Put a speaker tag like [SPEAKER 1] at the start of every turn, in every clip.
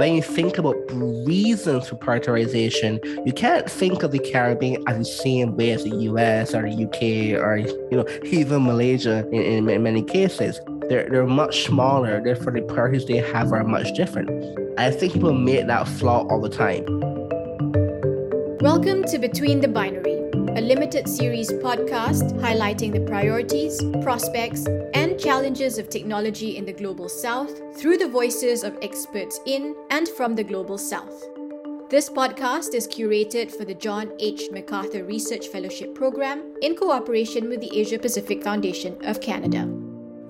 [SPEAKER 1] when you think about reasons for prioritization, you can't think of the Caribbean as the same way as the US or the UK or you know even Malaysia in, in many cases. They're, they're much smaller, therefore the priorities they have are much different. I think people make that flaw all the time.
[SPEAKER 2] Welcome to Between the Binary, a limited series podcast highlighting the priorities, prospects, and challenges of technology in the Global South through the voices of experts in and from the Global South. This podcast is curated for the John H. McArthur Research Fellowship Program in cooperation with the Asia Pacific Foundation of Canada.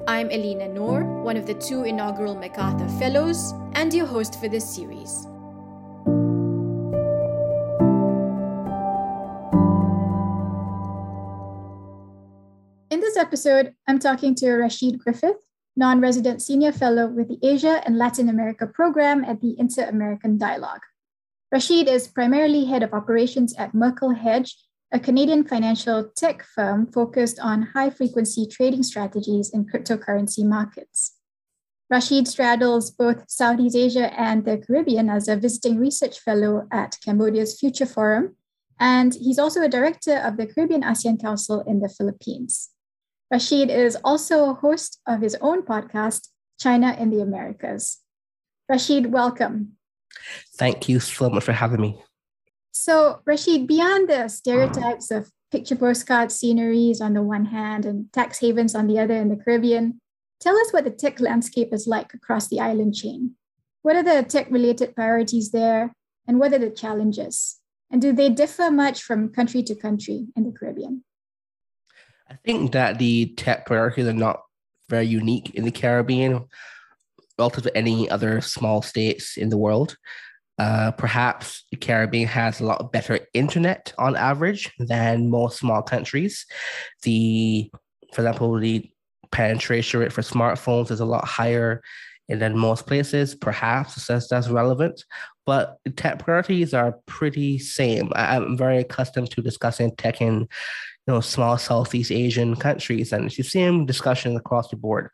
[SPEAKER 2] I'm Elina Noor, one of the two inaugural McArthur Fellows, and your host for this series.
[SPEAKER 3] Episode, I'm talking to Rasheed Griffith, non resident senior fellow with the Asia and Latin America program at the Inter American Dialogue. Rasheed is primarily head of operations at Merkle Hedge, a Canadian financial tech firm focused on high frequency trading strategies in cryptocurrency markets. Rasheed straddles both Southeast Asia and the Caribbean as a visiting research fellow at Cambodia's Future Forum, and he's also a director of the Caribbean ASEAN Council in the Philippines. Rasheed is also a host of his own podcast, China in the Americas. Rasheed, welcome.
[SPEAKER 1] Thank you so much for having me.
[SPEAKER 3] So, Rasheed, beyond the stereotypes of picture postcard sceneries on the one hand and tax havens on the other in the Caribbean, tell us what the tech landscape is like across the island chain. What are the tech related priorities there, and what are the challenges? And do they differ much from country to country in the Caribbean?
[SPEAKER 1] I think that the tech priorities are not very unique in the Caribbean relative to any other small states in the world. Uh, perhaps the Caribbean has a lot better internet on average than most small countries. The, for example, the penetration rate for smartphones is a lot higher than most places. Perhaps that's, that's relevant, but tech priorities are pretty same. I, I'm very accustomed to discussing tech in know small Southeast Asian countries, and it's the same discussion across the board.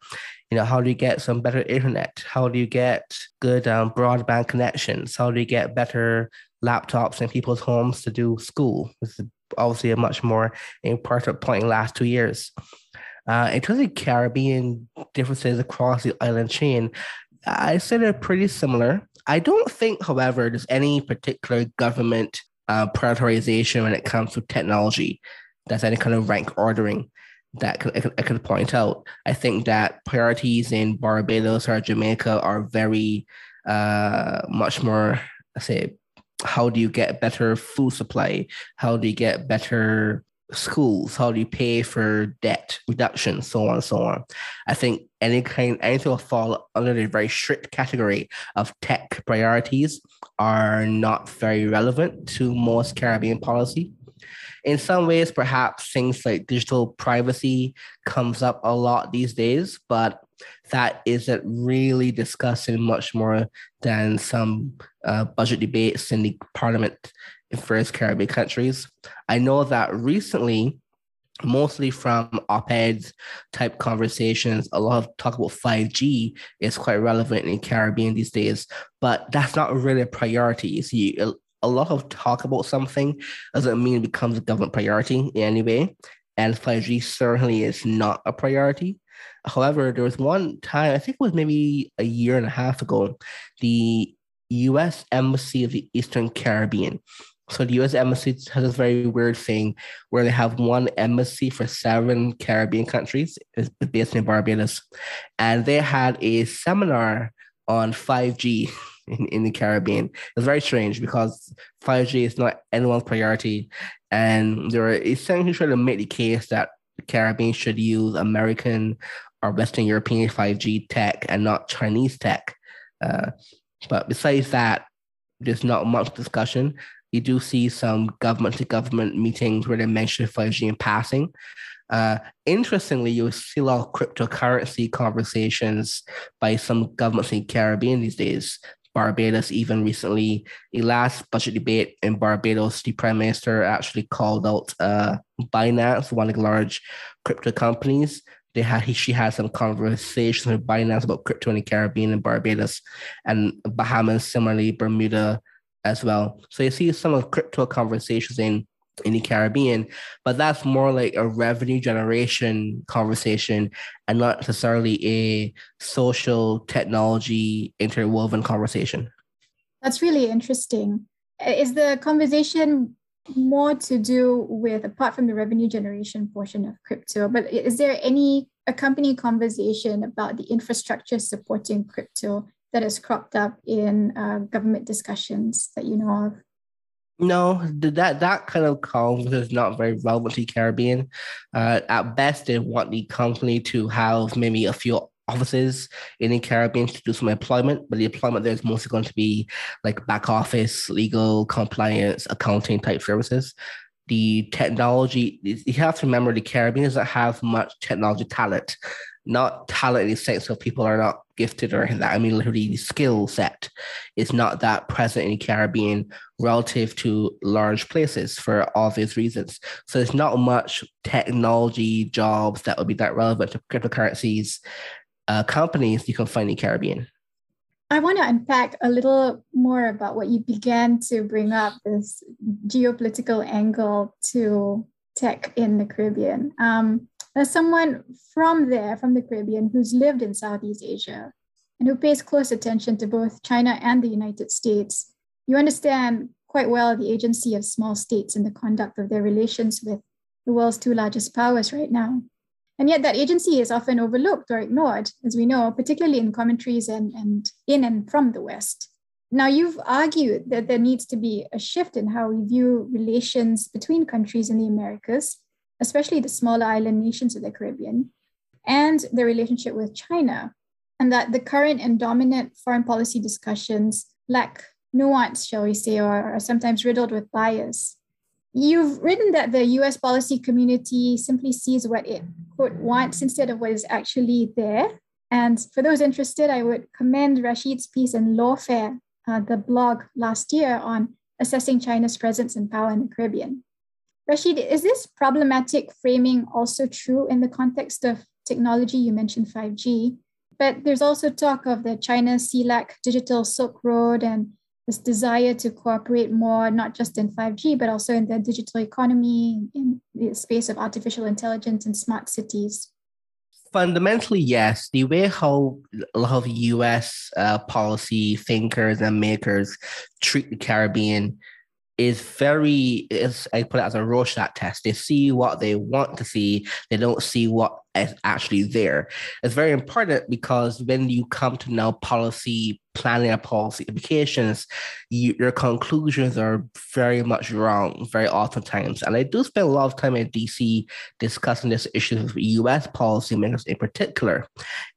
[SPEAKER 1] You know, how do you get some better internet? How do you get good um, broadband connections? How do you get better laptops in people's homes to do school? This is obviously a much more important point in the last two years. Uh, in terms of Caribbean differences across the island chain, I say they're pretty similar. I don't think, however, there's any particular government uh, prioritization when it comes to technology that's any kind of rank ordering that I could, I could point out. I think that priorities in Barbados or Jamaica are very uh, much more, I say, how do you get better food supply? How do you get better schools? How do you pay for debt reduction? So on and so on. I think any kind anything will fall under the very strict category of tech priorities are not very relevant to most Caribbean policy in some ways, perhaps things like digital privacy comes up a lot these days, but that isn't really discussed in much more than some uh, budget debates in the parliament in various Caribbean countries. I know that recently, mostly from op-eds type conversations, a lot of talk about 5G is quite relevant in Caribbean these days, but that's not really a priority. you See, a lot of talk about something doesn't mean it becomes a government priority in any way. And 5G certainly is not a priority. However, there was one time, I think it was maybe a year and a half ago, the US Embassy of the Eastern Caribbean. So the US Embassy has this very weird thing where they have one embassy for seven Caribbean countries, it's based in Barbados. And they had a seminar on 5G in, in the Caribbean. It's very strange because 5G is not anyone's priority. And they're essentially trying to make the case that the Caribbean should use American or Western European 5G tech and not Chinese tech. Uh, but besides that, there's not much discussion. You do see some government to government meetings where they mention 5G in passing. Uh, interestingly, you see a lot of cryptocurrency conversations by some governments in Caribbean these days. Barbados, even recently, the last budget debate in Barbados, the prime minister actually called out uh, Binance, one of the large crypto companies, they had he, she had some conversations with Binance about crypto in the Caribbean and Barbados and Bahamas, similarly Bermuda as well. So you see some of crypto conversations in in the Caribbean, but that's more like a revenue generation conversation and not necessarily a social technology interwoven conversation.
[SPEAKER 3] That's really interesting. Is the conversation more to do with, apart from the revenue generation portion of crypto, but is there any accompanying conversation about the infrastructure supporting crypto that has cropped up in uh, government discussions that you know of?
[SPEAKER 1] No, that that kind of conversation is not very relevant to Caribbean. Uh, at best, they want the company to have maybe a few offices in the Caribbean to do some employment, but the employment there is mostly going to be like back office, legal, compliance, accounting type services. The technology, you have to remember the Caribbean doesn't have much technology talent not talent in the sense of people are not gifted or that. I mean, literally, skill set is not that present in the Caribbean relative to large places for obvious reasons. So there's not much technology jobs that would be that relevant to cryptocurrencies uh, companies you can find in the Caribbean.
[SPEAKER 3] I want to unpack a little more about what you began to bring up this geopolitical angle to tech in the Caribbean. Um, as someone from there, from the Caribbean, who's lived in Southeast Asia and who pays close attention to both China and the United States, you understand quite well the agency of small states in the conduct of their relations with the world's two largest powers right now. And yet, that agency is often overlooked or ignored, as we know, particularly in commentaries and, and in and from the West. Now, you've argued that there needs to be a shift in how we view relations between countries in the Americas especially the smaller island nations of the Caribbean, and the relationship with China, and that the current and dominant foreign policy discussions lack nuance, shall we say, or are sometimes riddled with bias. You've written that the US policy community simply sees what it quote wants instead of what is actually there. And for those interested, I would commend Rasheed's piece in Lawfare, uh, the blog last year on assessing China's presence and power in the Caribbean. Rasheed, is this problematic framing also true in the context of technology? You mentioned 5G, but there's also talk of the China CELAC digital Silk Road and this desire to cooperate more, not just in 5G, but also in the digital economy, in the space of artificial intelligence and smart cities.
[SPEAKER 1] Fundamentally, yes. The way how a lot of US uh, policy thinkers and makers treat the Caribbean is very is I put it as a Rorschach test. They see what they want to see, they don't see what is actually there. It's very important because when you come to now policy planning and policy implications, you, your conclusions are very much wrong, very oftentimes. And I do spend a lot of time in DC discussing this issue with US policymakers in particular.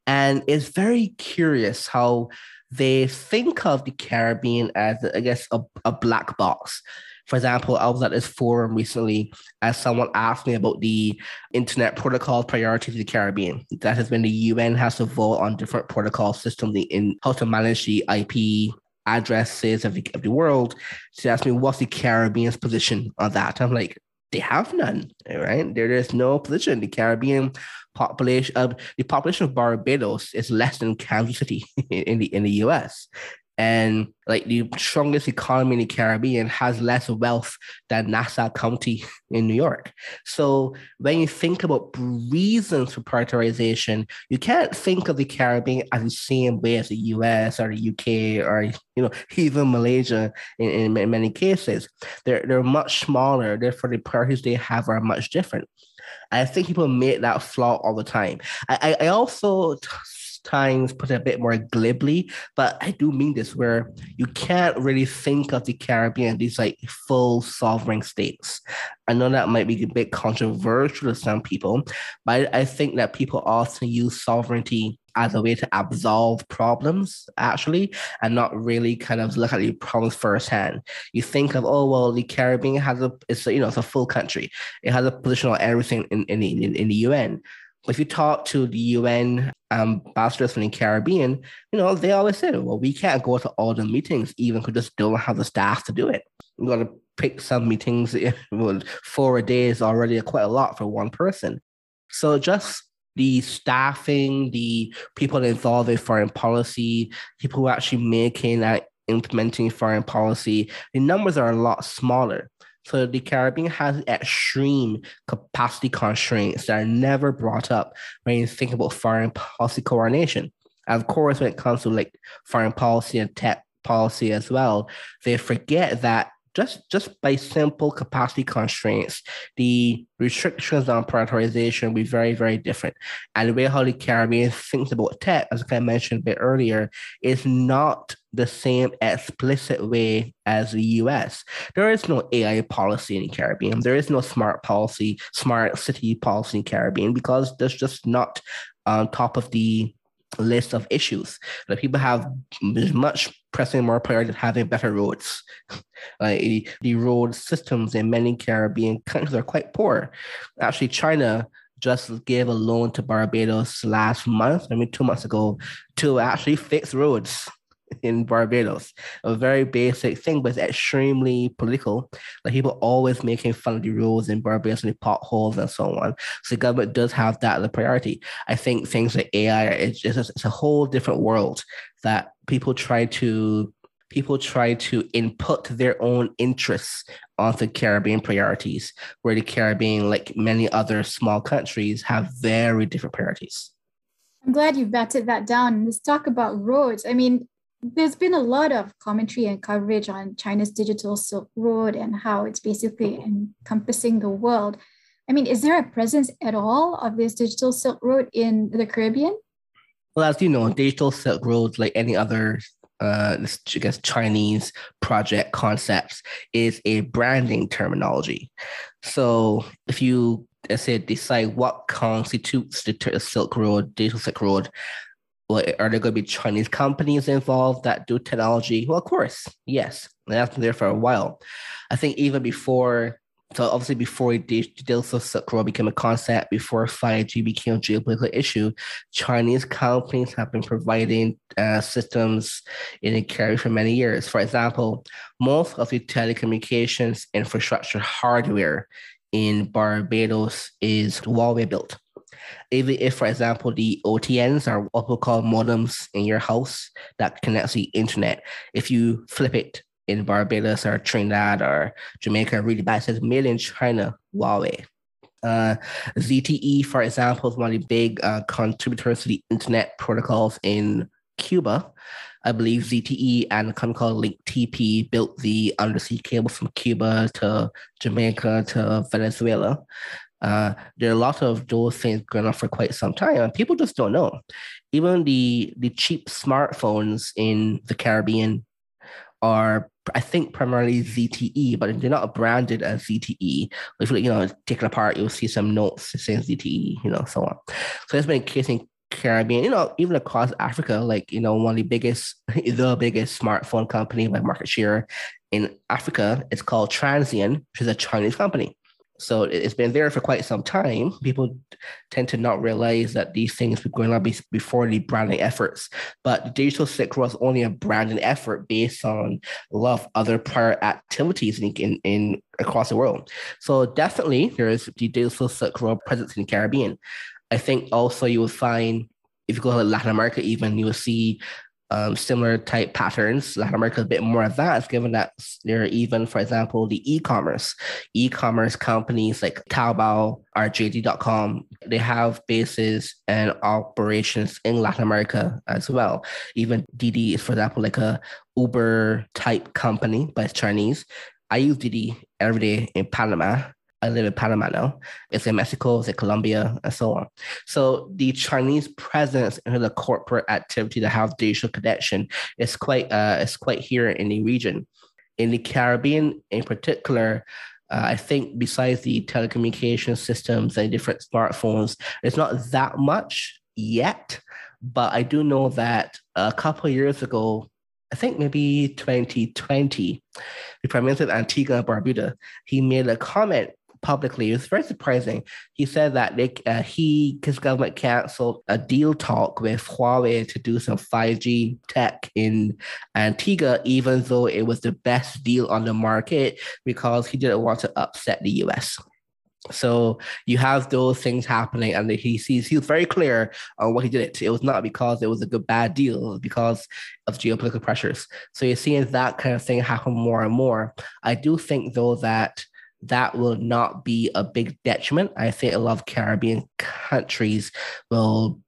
[SPEAKER 1] And it's very curious how they think of the Caribbean as, I guess, a, a black box. For example, I was at this forum recently as someone asked me about the internet protocol priority to the Caribbean. That has been the UN has to vote on different protocol systems in how to manage the IP addresses of the, of the world. She asked me, what's the Caribbean's position on that? I'm like, they have none, right? There is no position. The Caribbean population of the population of Barbados is less than Kansas City in the in the US. And like the strongest economy in the Caribbean has less wealth than Nassau County in New York. So when you think about reasons for prioritization, you can't think of the Caribbean as the same way as the US or the UK or you know even Malaysia in, in many cases. They're they're much smaller, therefore the priorities they have are much different. I think people make that flaw all the time. I, I, I also times put it a bit more glibly, but I do mean this where you can't really think of the Caribbean these like full sovereign states. I know that might be a bit controversial to some people, but I think that people often use sovereignty as a way to absolve problems, actually, and not really kind of look at the problems firsthand. You think of, oh well, the Caribbean has a it's a, you know it's a full country. It has a position on everything in in, in, in the UN. If you talk to the UN um, ambassadors from the Caribbean, you know, they always say, well, we can't go to all the meetings, even because just don't have the staff to do it. We got to pick some meetings. Four a day is already quite a lot for one person. So just the staffing, the people involved in foreign policy, people who are actually making and implementing foreign policy, the numbers are a lot smaller. So the Caribbean has extreme capacity constraints that are never brought up when you think about foreign policy coordination. And of course, when it comes to like foreign policy and tech policy as well, they forget that just just by simple capacity constraints, the restrictions on prioritization will be very, very different. And the way how the Caribbean thinks about tech, as I mentioned a bit earlier, is not the same explicit way as the US. There is no AI policy in the Caribbean. There is no smart policy, smart city policy in the Caribbean because there's just not on top of the list of issues. Like people have much pressing more priority having better roads. like the road systems in many Caribbean countries are quite poor. Actually, China just gave a loan to Barbados last month, I mean two months ago, to actually fix roads in Barbados. A very basic thing, but it's extremely political. Like people always making fun of the roads in Barbados and the potholes and so on. So the government does have that as a priority. I think things like AI, it's just it's a whole different world that people try to people try to input their own interests onto Caribbean priorities, where the Caribbean, like many other small countries, have very different priorities.
[SPEAKER 3] I'm glad you batted that down. Let's talk about roads. I mean, there's been a lot of commentary and coverage on China's digital Silk Road and how it's basically encompassing the world. I mean, is there a presence at all of this digital Silk Road in the Caribbean?
[SPEAKER 1] Well, as you know, digital Silk Road, like any other uh, I guess Chinese project concepts, is a branding terminology. So if you as I said decide what constitutes the Silk Road, digital Silk Road, well, are there going to be Chinese companies involved that do technology? Well, of course, yes. That's been there for a while. I think even before, so obviously before digital Silk became a concept, before 5G became a geopolitical issue, Chinese companies have been providing uh, systems in the carry for many years. For example, most of the telecommunications infrastructure hardware in Barbados is Huawei built even if, for example, the OTNs are what we call modems in your house that connects the internet, if you flip it in Barbados or Trinidad or Jamaica, really bad, it says made in China, Huawei. Uh, ZTE, for example, is one of the big uh, contributors to the internet protocols in Cuba. I believe ZTE and a company called Link TP built the undersea cable from Cuba to Jamaica to Venezuela. Uh, there are a lot of those things going on for quite some time, and people just don't know. Even the the cheap smartphones in the Caribbean are, I think, primarily ZTE, but they're not branded as ZTE. If you you know take it apart, you'll see some notes saying ZTE, you know, so on. So it's been a case in Caribbean, you know, even across Africa, like you know, one of the biggest, the biggest smartphone company by market share in Africa, it's called Transsion, which is a Chinese company. So it's been there for quite some time. People tend to not realize that these things were going on before the branding efforts. But digital Silk was only a branding effort based on a lot of other prior activities in, in, in across the world. So definitely there is the digital Silk Road presence in the Caribbean. I think also you will find if you go to Latin America, even you will see um, similar type patterns. Latin America is a bit more advanced, given that there are even, for example, the e-commerce, e-commerce companies like Taobao or JD.com. They have bases and operations in Latin America as well. Even Didi is, for example, like a Uber type company, but it's Chinese. I use Didi every day in Panama I live in Panama now. It's in Mexico, it's in Colombia, and so on. So the Chinese presence in the corporate activity to have digital connection is quite uh is quite here in the region. In the Caribbean, in particular, uh, I think besides the telecommunication systems and different smartphones, it's not that much yet. But I do know that a couple years ago, I think maybe 2020, the Prime Minister of Antigua and Barbuda, he made a comment publicly. It was very surprising. He said that they, uh, he, his government canceled a deal talk with Huawei to do some 5G tech in Antigua, even though it was the best deal on the market because he didn't want to upset the US. So you have those things happening, and he sees he was very clear on what he did it. It was not because it was a good bad deal, because of geopolitical pressures. So you're seeing that kind of thing happen more and more. I do think though that that will not be a big detriment. I think a lot of Caribbean countries will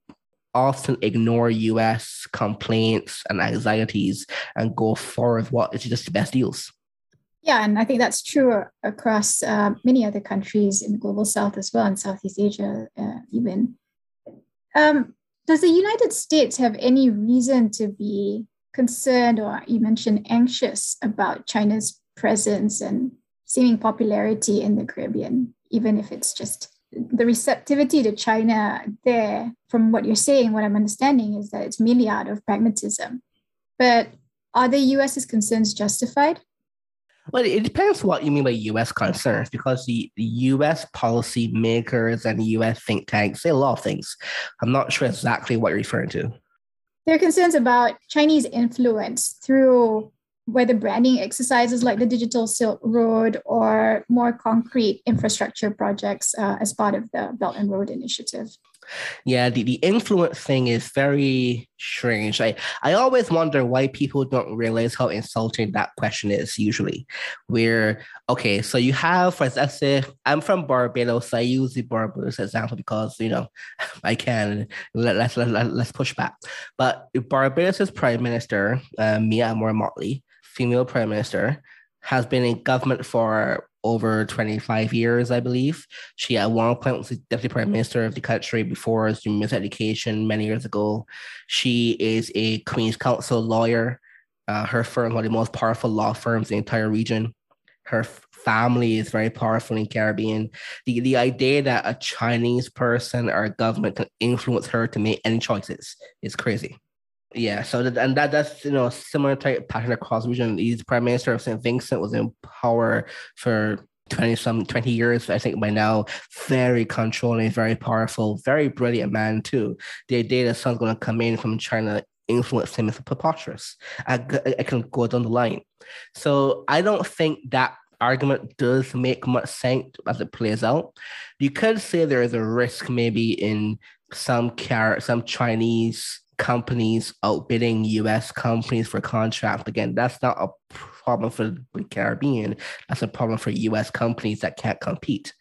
[SPEAKER 1] often ignore US complaints and anxieties and go forward what is just the best deals.
[SPEAKER 3] Yeah, and I think that's true across uh, many other countries in the global south as well, in Southeast Asia, uh, even. Um, does the United States have any reason to be concerned or you mentioned anxious about China's presence and seeming popularity in the Caribbean, even if it's just the receptivity to China there, from what you're saying, what I'm understanding is that it's merely out of pragmatism. But are the US's concerns justified?
[SPEAKER 1] Well, it depends what you mean by U.S. concerns, because the, the U.S. policy makers and the U.S. think tanks say a lot of things. I'm not sure exactly what you're referring to.
[SPEAKER 3] There are concerns about Chinese influence through whether branding exercises like the Digital Silk Road or more concrete infrastructure projects uh, as part of the Belt and Road Initiative.
[SPEAKER 1] Yeah, the, the influence thing is very strange. I, I always wonder why people don't realize how insulting that question is usually. Where, okay, so you have, for let's say, I'm from Barbados. So I use the Barbados example because, you know, I can. Let, let's, let, let's push back. But Barbados' Prime Minister, uh, Mia Amor-Mottley, female prime minister, has been in government for over 25 years, I believe. She at one point was the deputy prime minister of the country before she missed education many years ago. She is a Queen's Counsel lawyer. Uh, her firm, one of the most powerful law firms in the entire region. Her family is very powerful in Caribbean. The, the idea that a Chinese person or a government can influence her to make any choices is crazy. Yeah, so that, and that that's you know similar type pattern across the region. He's prime minister of St. Vincent was in power for 20 some 20 years i think by now very controlling very powerful very brilliant man too the idea that someone's going to come in from china influence him is preposterous I, I can go down the line so i don't think that argument does make much sense as it plays out you could say there is a risk maybe in some car some chinese companies outbidding US companies for contracts. Again, that's not a problem for the Caribbean. That's a problem for US companies that can't compete.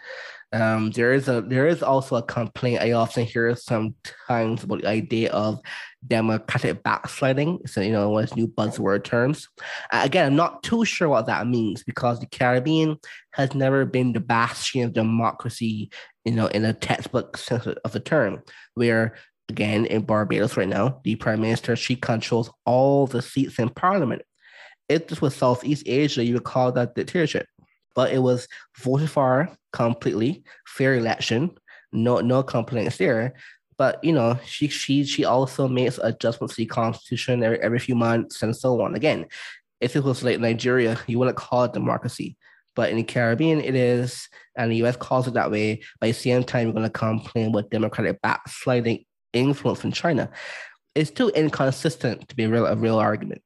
[SPEAKER 1] Um, there is a there is also a complaint I often hear sometimes about the idea of democratic backsliding. So you know, one of new buzzword terms. Again, I'm not too sure what that means because the Caribbean has never been the bastion of democracy, you know, in a textbook sense of the term, where again in Barbados right now, the prime minister, she controls all the seats in parliament. If this was Southeast Asia, you would call that dictatorship. But it was voted for completely, fair election, no no complaints there. But you know, she she she also makes adjustments to the constitution every, every few months and so on. Again, if it was like Nigeria, you wouldn't call it democracy. But in the Caribbean, it is, and the US calls it that way. But at the same time, you're going to complain about democratic backsliding influence from China, it's too inconsistent to be a real, a real argument.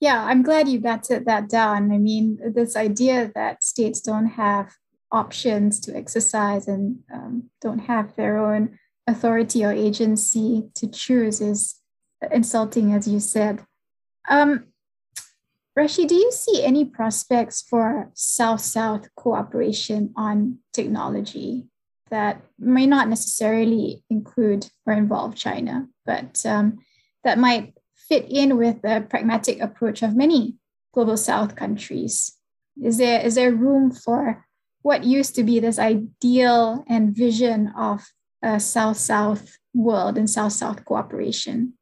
[SPEAKER 3] Yeah, I'm glad you got that down. I mean, this idea that states don't have options to exercise and um, don't have their own authority or agency to choose is insulting, as you said. Um, Rashi, do you see any prospects for South South cooperation on technology? That may not necessarily include or involve China, but um, that might fit in with the pragmatic approach of many global South countries. Is there is there room for what used to be this ideal and vision of a South South world and South South cooperation?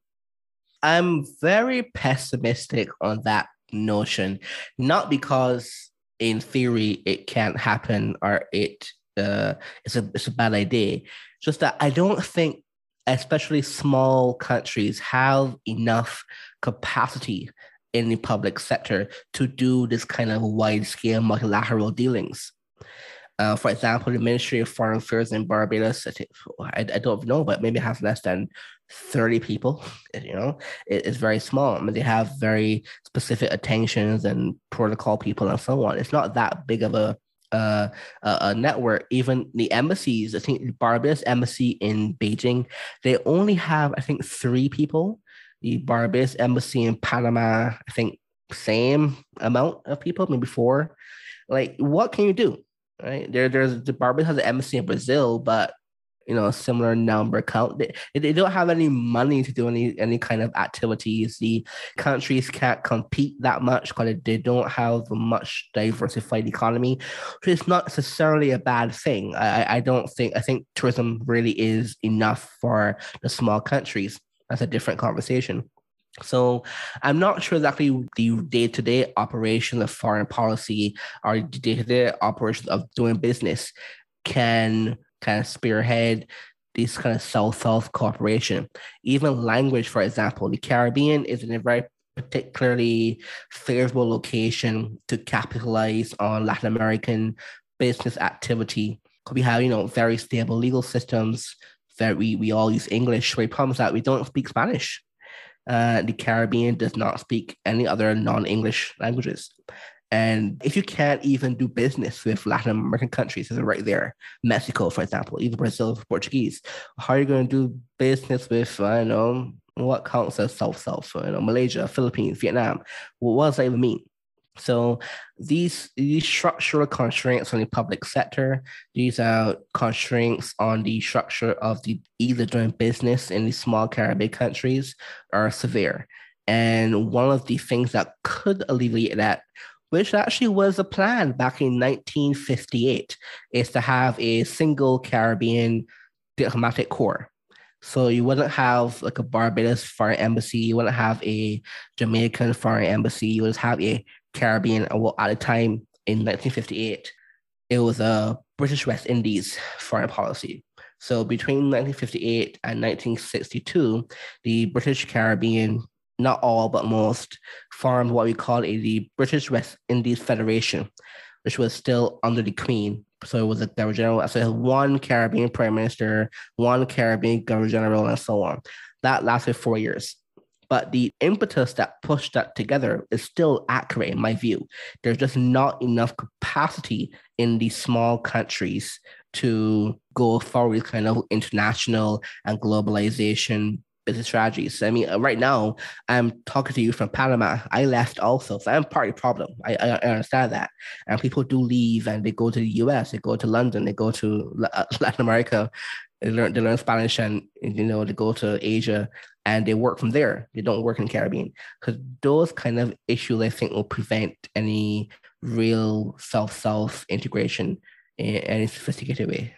[SPEAKER 1] I'm very pessimistic on that notion, not because in theory it can't happen or it uh, it's a it's a bad idea. Just that I don't think, especially small countries, have enough capacity in the public sector to do this kind of wide scale multilateral dealings. Uh, for example, the Ministry of Foreign Affairs in Barbados, I, I don't know, but maybe has less than 30 people. You know, it, it's very small. I mean, they have very specific attentions and protocol people and so on. It's not that big of a uh, a, network. Even the embassies, I think Barbados embassy in Beijing, they only have I think three people. The Barbados embassy in Panama, I think same amount of people, maybe four. Like, what can you do? Right there, there's the Barbados has an embassy in Brazil, but you know, similar number count. They, they don't have any money to do any any kind of activities. The countries can't compete that much because they don't have a much diversified economy. So it's not necessarily a bad thing. I, I don't think I think tourism really is enough for the small countries. That's a different conversation. So I'm not sure exactly the day-to-day operation of foreign policy or the day-to-day operation of doing business can kind of spearhead this kind of South-South cooperation. Even language, for example, the Caribbean is in a very particularly favorable location to capitalize on Latin American business activity. We have, you know, very stable legal systems. That we, we all use English. We promise that we don't speak Spanish. Uh, the Caribbean does not speak any other non-English languages. And if you can't even do business with Latin American countries, right there, Mexico, for example, even Brazil, or Portuguese, how are you going to do business with, I don't know, what counts as South South, you know, Malaysia, Philippines, Vietnam? What does that even mean? So these these structural constraints on the public sector, these are constraints on the structure of the either doing business in the small Caribbean countries are severe. And one of the things that could alleviate that which actually was a plan back in 1958, is to have a single Caribbean diplomatic corps. So you wouldn't have like a Barbados foreign embassy, you wouldn't have a Jamaican foreign embassy, you would have a Caribbean. Well, at the time in 1958, it was a British West Indies foreign policy. So between 1958 and 1962, the British Caribbean not all but most, formed what we call a, the British West Indies Federation, which was still under the Queen. So it was a Governor General. So it had one Caribbean Prime Minister, one Caribbean Governor General, and so on. That lasted four years. But the impetus that pushed that together is still accurate in my view. There's just not enough capacity in these small countries to go forward kind of international and globalization business strategies. I mean, uh, right now I'm talking to you from Panama. I left also, so I'm part of the problem. I, I, understand that, and people do leave and they go to the U.S., they go to London, they go to uh, Latin America, they learn they learn Spanish, and you know they go to Asia and they work from there. They don't work in the Caribbean because those kind of issues I think will prevent any real South-South integration in any sophisticated way.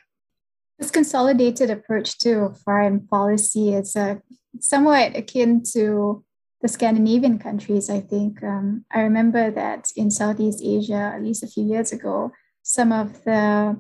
[SPEAKER 3] This consolidated approach to foreign policy is uh, somewhat akin to the Scandinavian countries, I think. Um, I remember that in Southeast Asia, at least a few years ago, some of the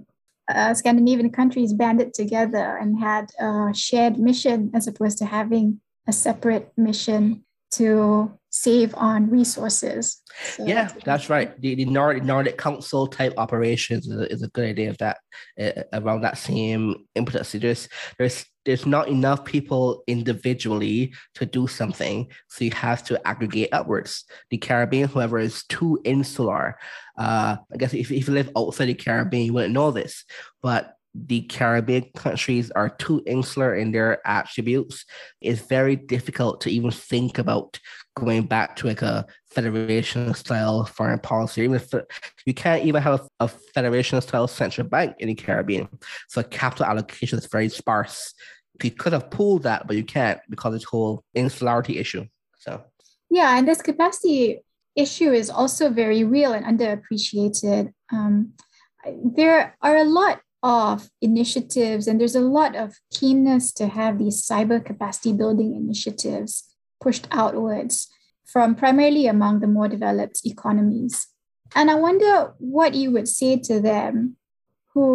[SPEAKER 3] uh, Scandinavian countries banded together and had a shared mission as opposed to having a separate mission to save on resources.
[SPEAKER 1] So yeah, that's, that's right. The, the Nordic, Nordic Council type operations is a, is a good idea of that uh, around that same impetus. There's there's there's not enough people individually to do something, so you have to aggregate upwards. The Caribbean, whoever is too insular, uh, I guess if, if you live outside the Caribbean, you wouldn't know this, but the Caribbean countries are too insular in their attributes, it's very difficult to even think about going back to like a federation style foreign policy. Even if you can't even have a, federation style central bank in the Caribbean, so capital allocation is very sparse. You could have pulled that, but you can't because this whole insularity issue. So
[SPEAKER 3] yeah, and this capacity issue is also very real and underappreciated. Um, there are a lot of initiatives, and there's a lot of keenness to have these cyber capacity building initiatives pushed outwards from primarily among the more developed economies. And I wonder what you would say to them who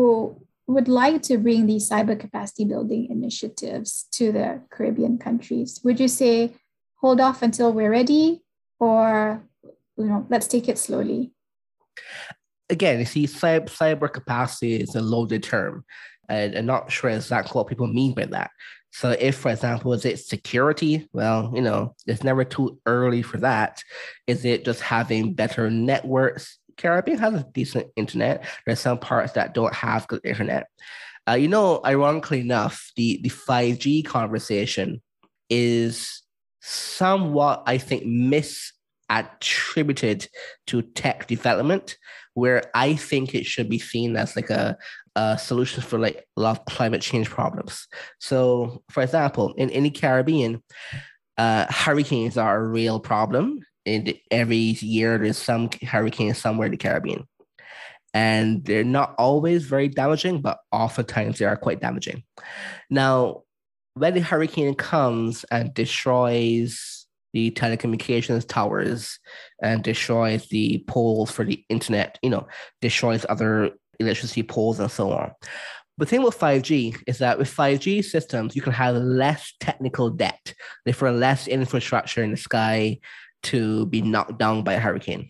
[SPEAKER 3] would like to bring these cyber capacity building initiatives to the Caribbean countries. Would you say, hold off until we're ready, or you know, let's take it slowly?
[SPEAKER 1] again, you see, cyber, capacity is a loaded term, and I'm not sure exactly what people mean by that. So, if, for example, is it security? Well, you know, it's never too early for that. Is it just having better networks Caribbean has a decent internet. There's some parts that don't have good internet. Uh, you know, ironically enough, the the 5G conversation is somewhat, I think, misattributed to tech development, where I think it should be seen as like a, a solution for like a lot of climate change problems. So, for example, in, any Caribbean, uh, hurricanes are a real problem. And every year, there's some hurricane somewhere in the Caribbean. And they're not always very damaging, but oftentimes they are quite damaging. Now, when the hurricane comes and destroys the telecommunications towers and destroys the poles for the internet, you know, destroys other electricity poles and so on. The thing with 5G is that with 5G systems, you can have less technical debt, therefore less infrastructure in the sky to be knocked down by a hurricane.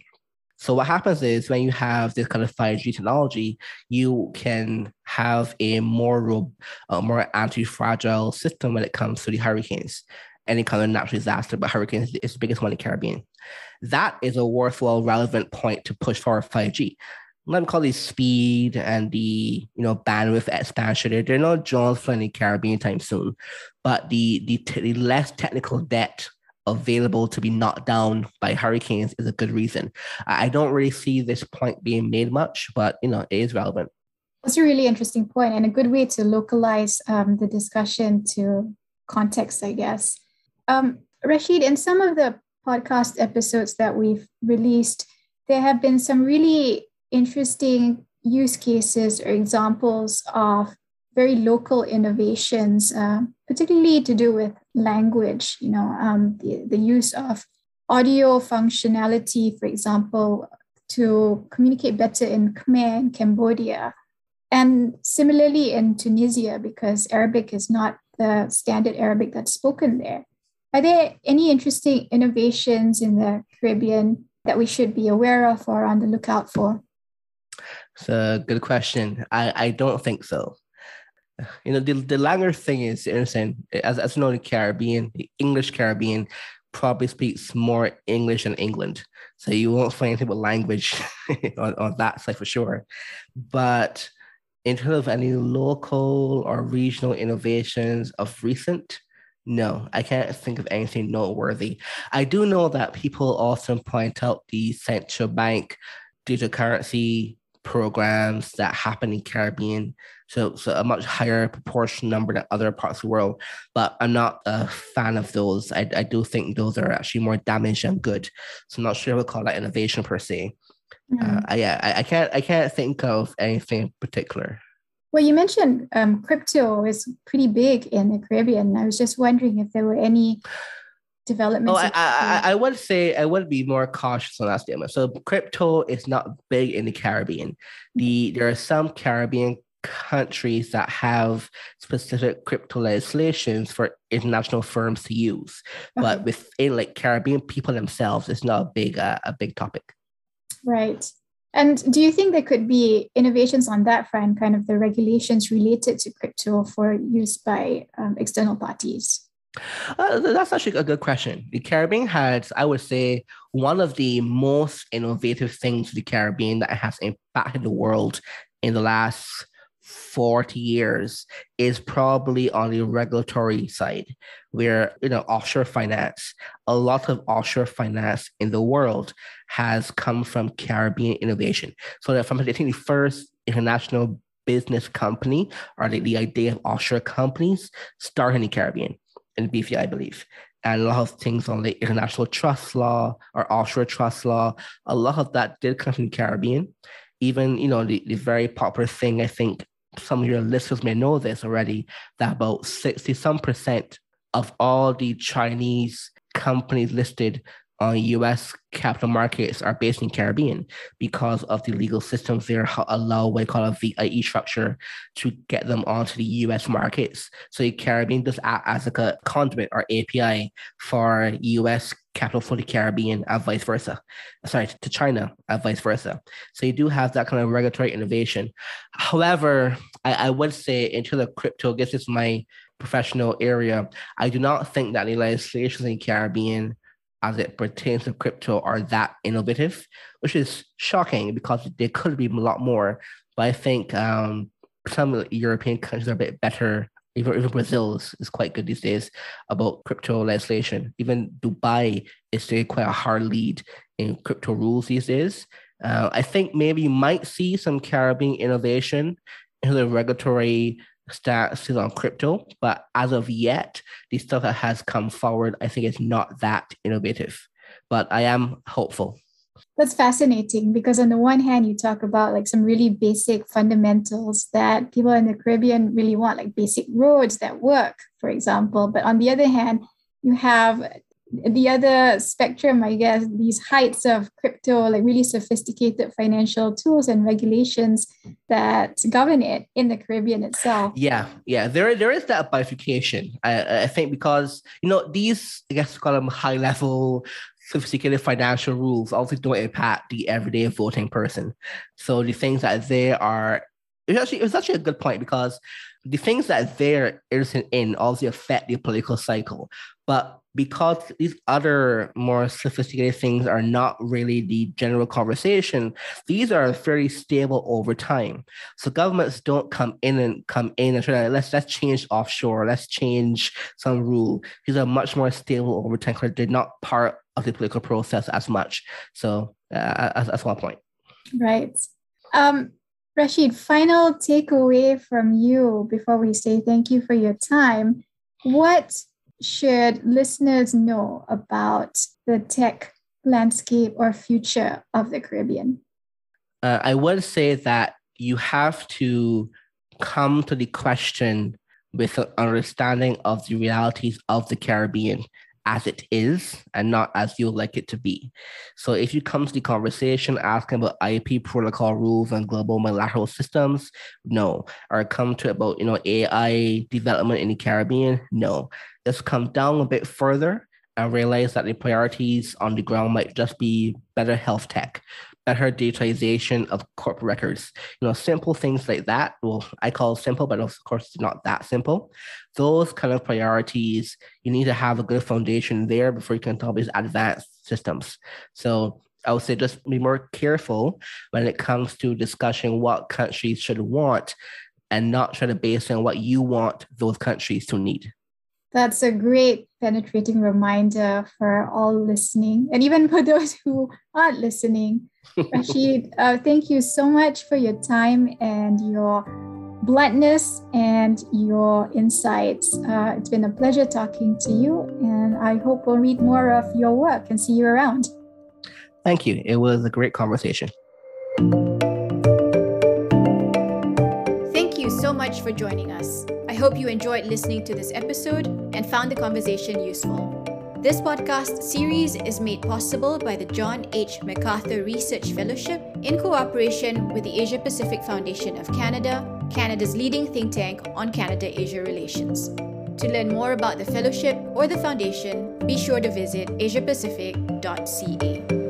[SPEAKER 1] So what happens is when you have this kind of 5G technology, you can have a more uh, more anti-fragile system when it comes to the hurricanes. Any kind of natural disaster, but hurricanes is the biggest one in the Caribbean. That is a worthwhile, relevant point to push for 5G. Let me call it speed and the you know bandwidth expansion. They're, they're not Jones flying in Caribbean time soon, but the the, t- the less technical debt available to be knocked down by hurricanes is a good reason. I don't really see this point being made much, but you know, it is relevant.
[SPEAKER 3] That's a really interesting point and a good way to localize um, the discussion to context, I guess. Um, Rasheed, in some of the podcast episodes that we've released, there have been some really interesting use cases or examples of very local innovations, uh, particularly to do with language, you know, um, the, the use of audio functionality, for example, to communicate better in Khmer Cambodia. And similarly in Tunisia, because Arabic is not the standard Arabic that's spoken there. Are there any interesting innovations in the Caribbean that we should be aware of or on the lookout for?
[SPEAKER 1] It's a good question. I, I don't think so. You know the, the language thing is interesting as, as you know the caribbean the english caribbean probably speaks more english than england. So you won't find anything with language on, on that side for sure. But in terms of any local or regional innovations of recent no i can't think of anything noteworthy. I do know that people often point out the central bank digital currency programs that happen in Caribbean. So, so a much higher proportion number than other parts of the world. But I'm not a fan of those. I, I do think those are actually more damage than good. So I'm not sure we call that innovation per se. Mm. Uh, yeah, I, I, can't I can't think of anything in particular.
[SPEAKER 3] Well, you mentioned um, crypto is pretty big in the Caribbean. I was just wondering if there were any developments?
[SPEAKER 1] Oh, I, I, I, would say I would be more cautious on that statement. So crypto is not big in the Caribbean. The there are some Caribbean countries that have specific crypto legislations for international firms to use, okay. but within like Caribbean people themselves, it's not a big uh, a big topic.
[SPEAKER 3] Right. And do you think there could be innovations on that front, kind of the regulations related to crypto for use by um, external parties?
[SPEAKER 1] Uh, that's actually a good question. The Caribbean has, I would say, one of the most innovative things the Caribbean that has impacted the world in the last 40 years is probably on the regulatory side, where, you know, offshore finance, a lot of offshore finance in the world has come from Caribbean innovation. So that from, think, the first international business company or the, the idea of offshore companies started in the Caribbean in BVI, I believe. And a lot of things on the international trust law or offshore trust law, a lot of that did come from the Caribbean. Even, you know, the, the very popular thing, I think some of your listeners may know this already, that about 60 some percent of all the Chinese companies listed Uh, on US capital markets are based in Caribbean because of the legal systems there allow what we call a VIE structure to get them onto the US markets. So the Caribbean does act as like a conduit or API for US capital for the Caribbean and vice versa. Sorry, to China and vice versa. So you do have that kind of regulatory innovation. However, I, I would say into the crypto, I guess it's my professional area, I do not think that the legislation in Caribbean as it pertains to crypto are that innovative, which is shocking because there could be a lot more. But I think um, some European countries are a bit better. Even, even Brazil is, is quite good these days about crypto legislation. Even Dubai is taking quite a hard lead in crypto rules these days. Uh, I think maybe you might see some Caribbean innovation in the regulatory status on crypto, but as of yet, the stuff that has come forward, I think is not that innovative. But I am hopeful.
[SPEAKER 3] That's fascinating because on the one hand, you talk about like some really basic fundamentals that people in the Caribbean really want, like basic roads that work, for example. But on the other hand, you have the other spectrum, I guess, these heights of crypto, like really sophisticated financial tools and regulations that govern it in the Caribbean itself.
[SPEAKER 1] Yeah, yeah, there there is that bifurcation. I, I think because you know these, I guess, call them high level sophisticated financial rules also don't impact the everyday voting person. So the things that they are it's actually it's actually a good point because the things that they're interested in also affect the political cycle. But because these other more sophisticated things are not really the general conversation, these are fairly stable over time. So governments don't come in and come in and try to let's let's change offshore, let's change some rule. These are much more stable over time because they're not part of the political process as much. So uh, that's one point.
[SPEAKER 3] Right. Um, Rasheed, final takeaway from you before we say thank you for your time. What should listeners know about the tech landscape or future of the Caribbean?
[SPEAKER 1] Uh, I would say that you have to come to the question with an understanding of the realities of the Caribbean as it is and not as you like it to be. So if you come to the conversation asking about IP protocol rules and global multilateral systems, no. Or come to about you know AI development in the Caribbean, no. Just come down a bit further and realize that the priorities on the ground might just be better health tech, better digitalization of corporate records. You know, simple things like that. Well, I call simple, but of course it's not that simple. Those kind of priorities, you need to have a good foundation there before you can talk about advanced systems. So I would say just be more careful when it comes to discussing what countries should want and not try to base on what you want those countries to need.
[SPEAKER 3] That's a great penetrating reminder for all listening, and even for those who aren't listening. Rasheed, uh, thank you so much for your time and your bluntness and your insights. Uh, it's been a pleasure talking to you, and I hope we'll read more of your work and see you around.
[SPEAKER 1] Thank you. It was a great conversation.
[SPEAKER 2] Thank you so much for joining us hope you enjoyed listening to this episode and found the conversation useful. This podcast series is made possible by the John H. McArthur Research Fellowship in cooperation with the Asia Pacific Foundation of Canada, Canada's leading think tank on Canada Asia relations. To learn more about the fellowship or the foundation, be sure to visit asiapacific.ca.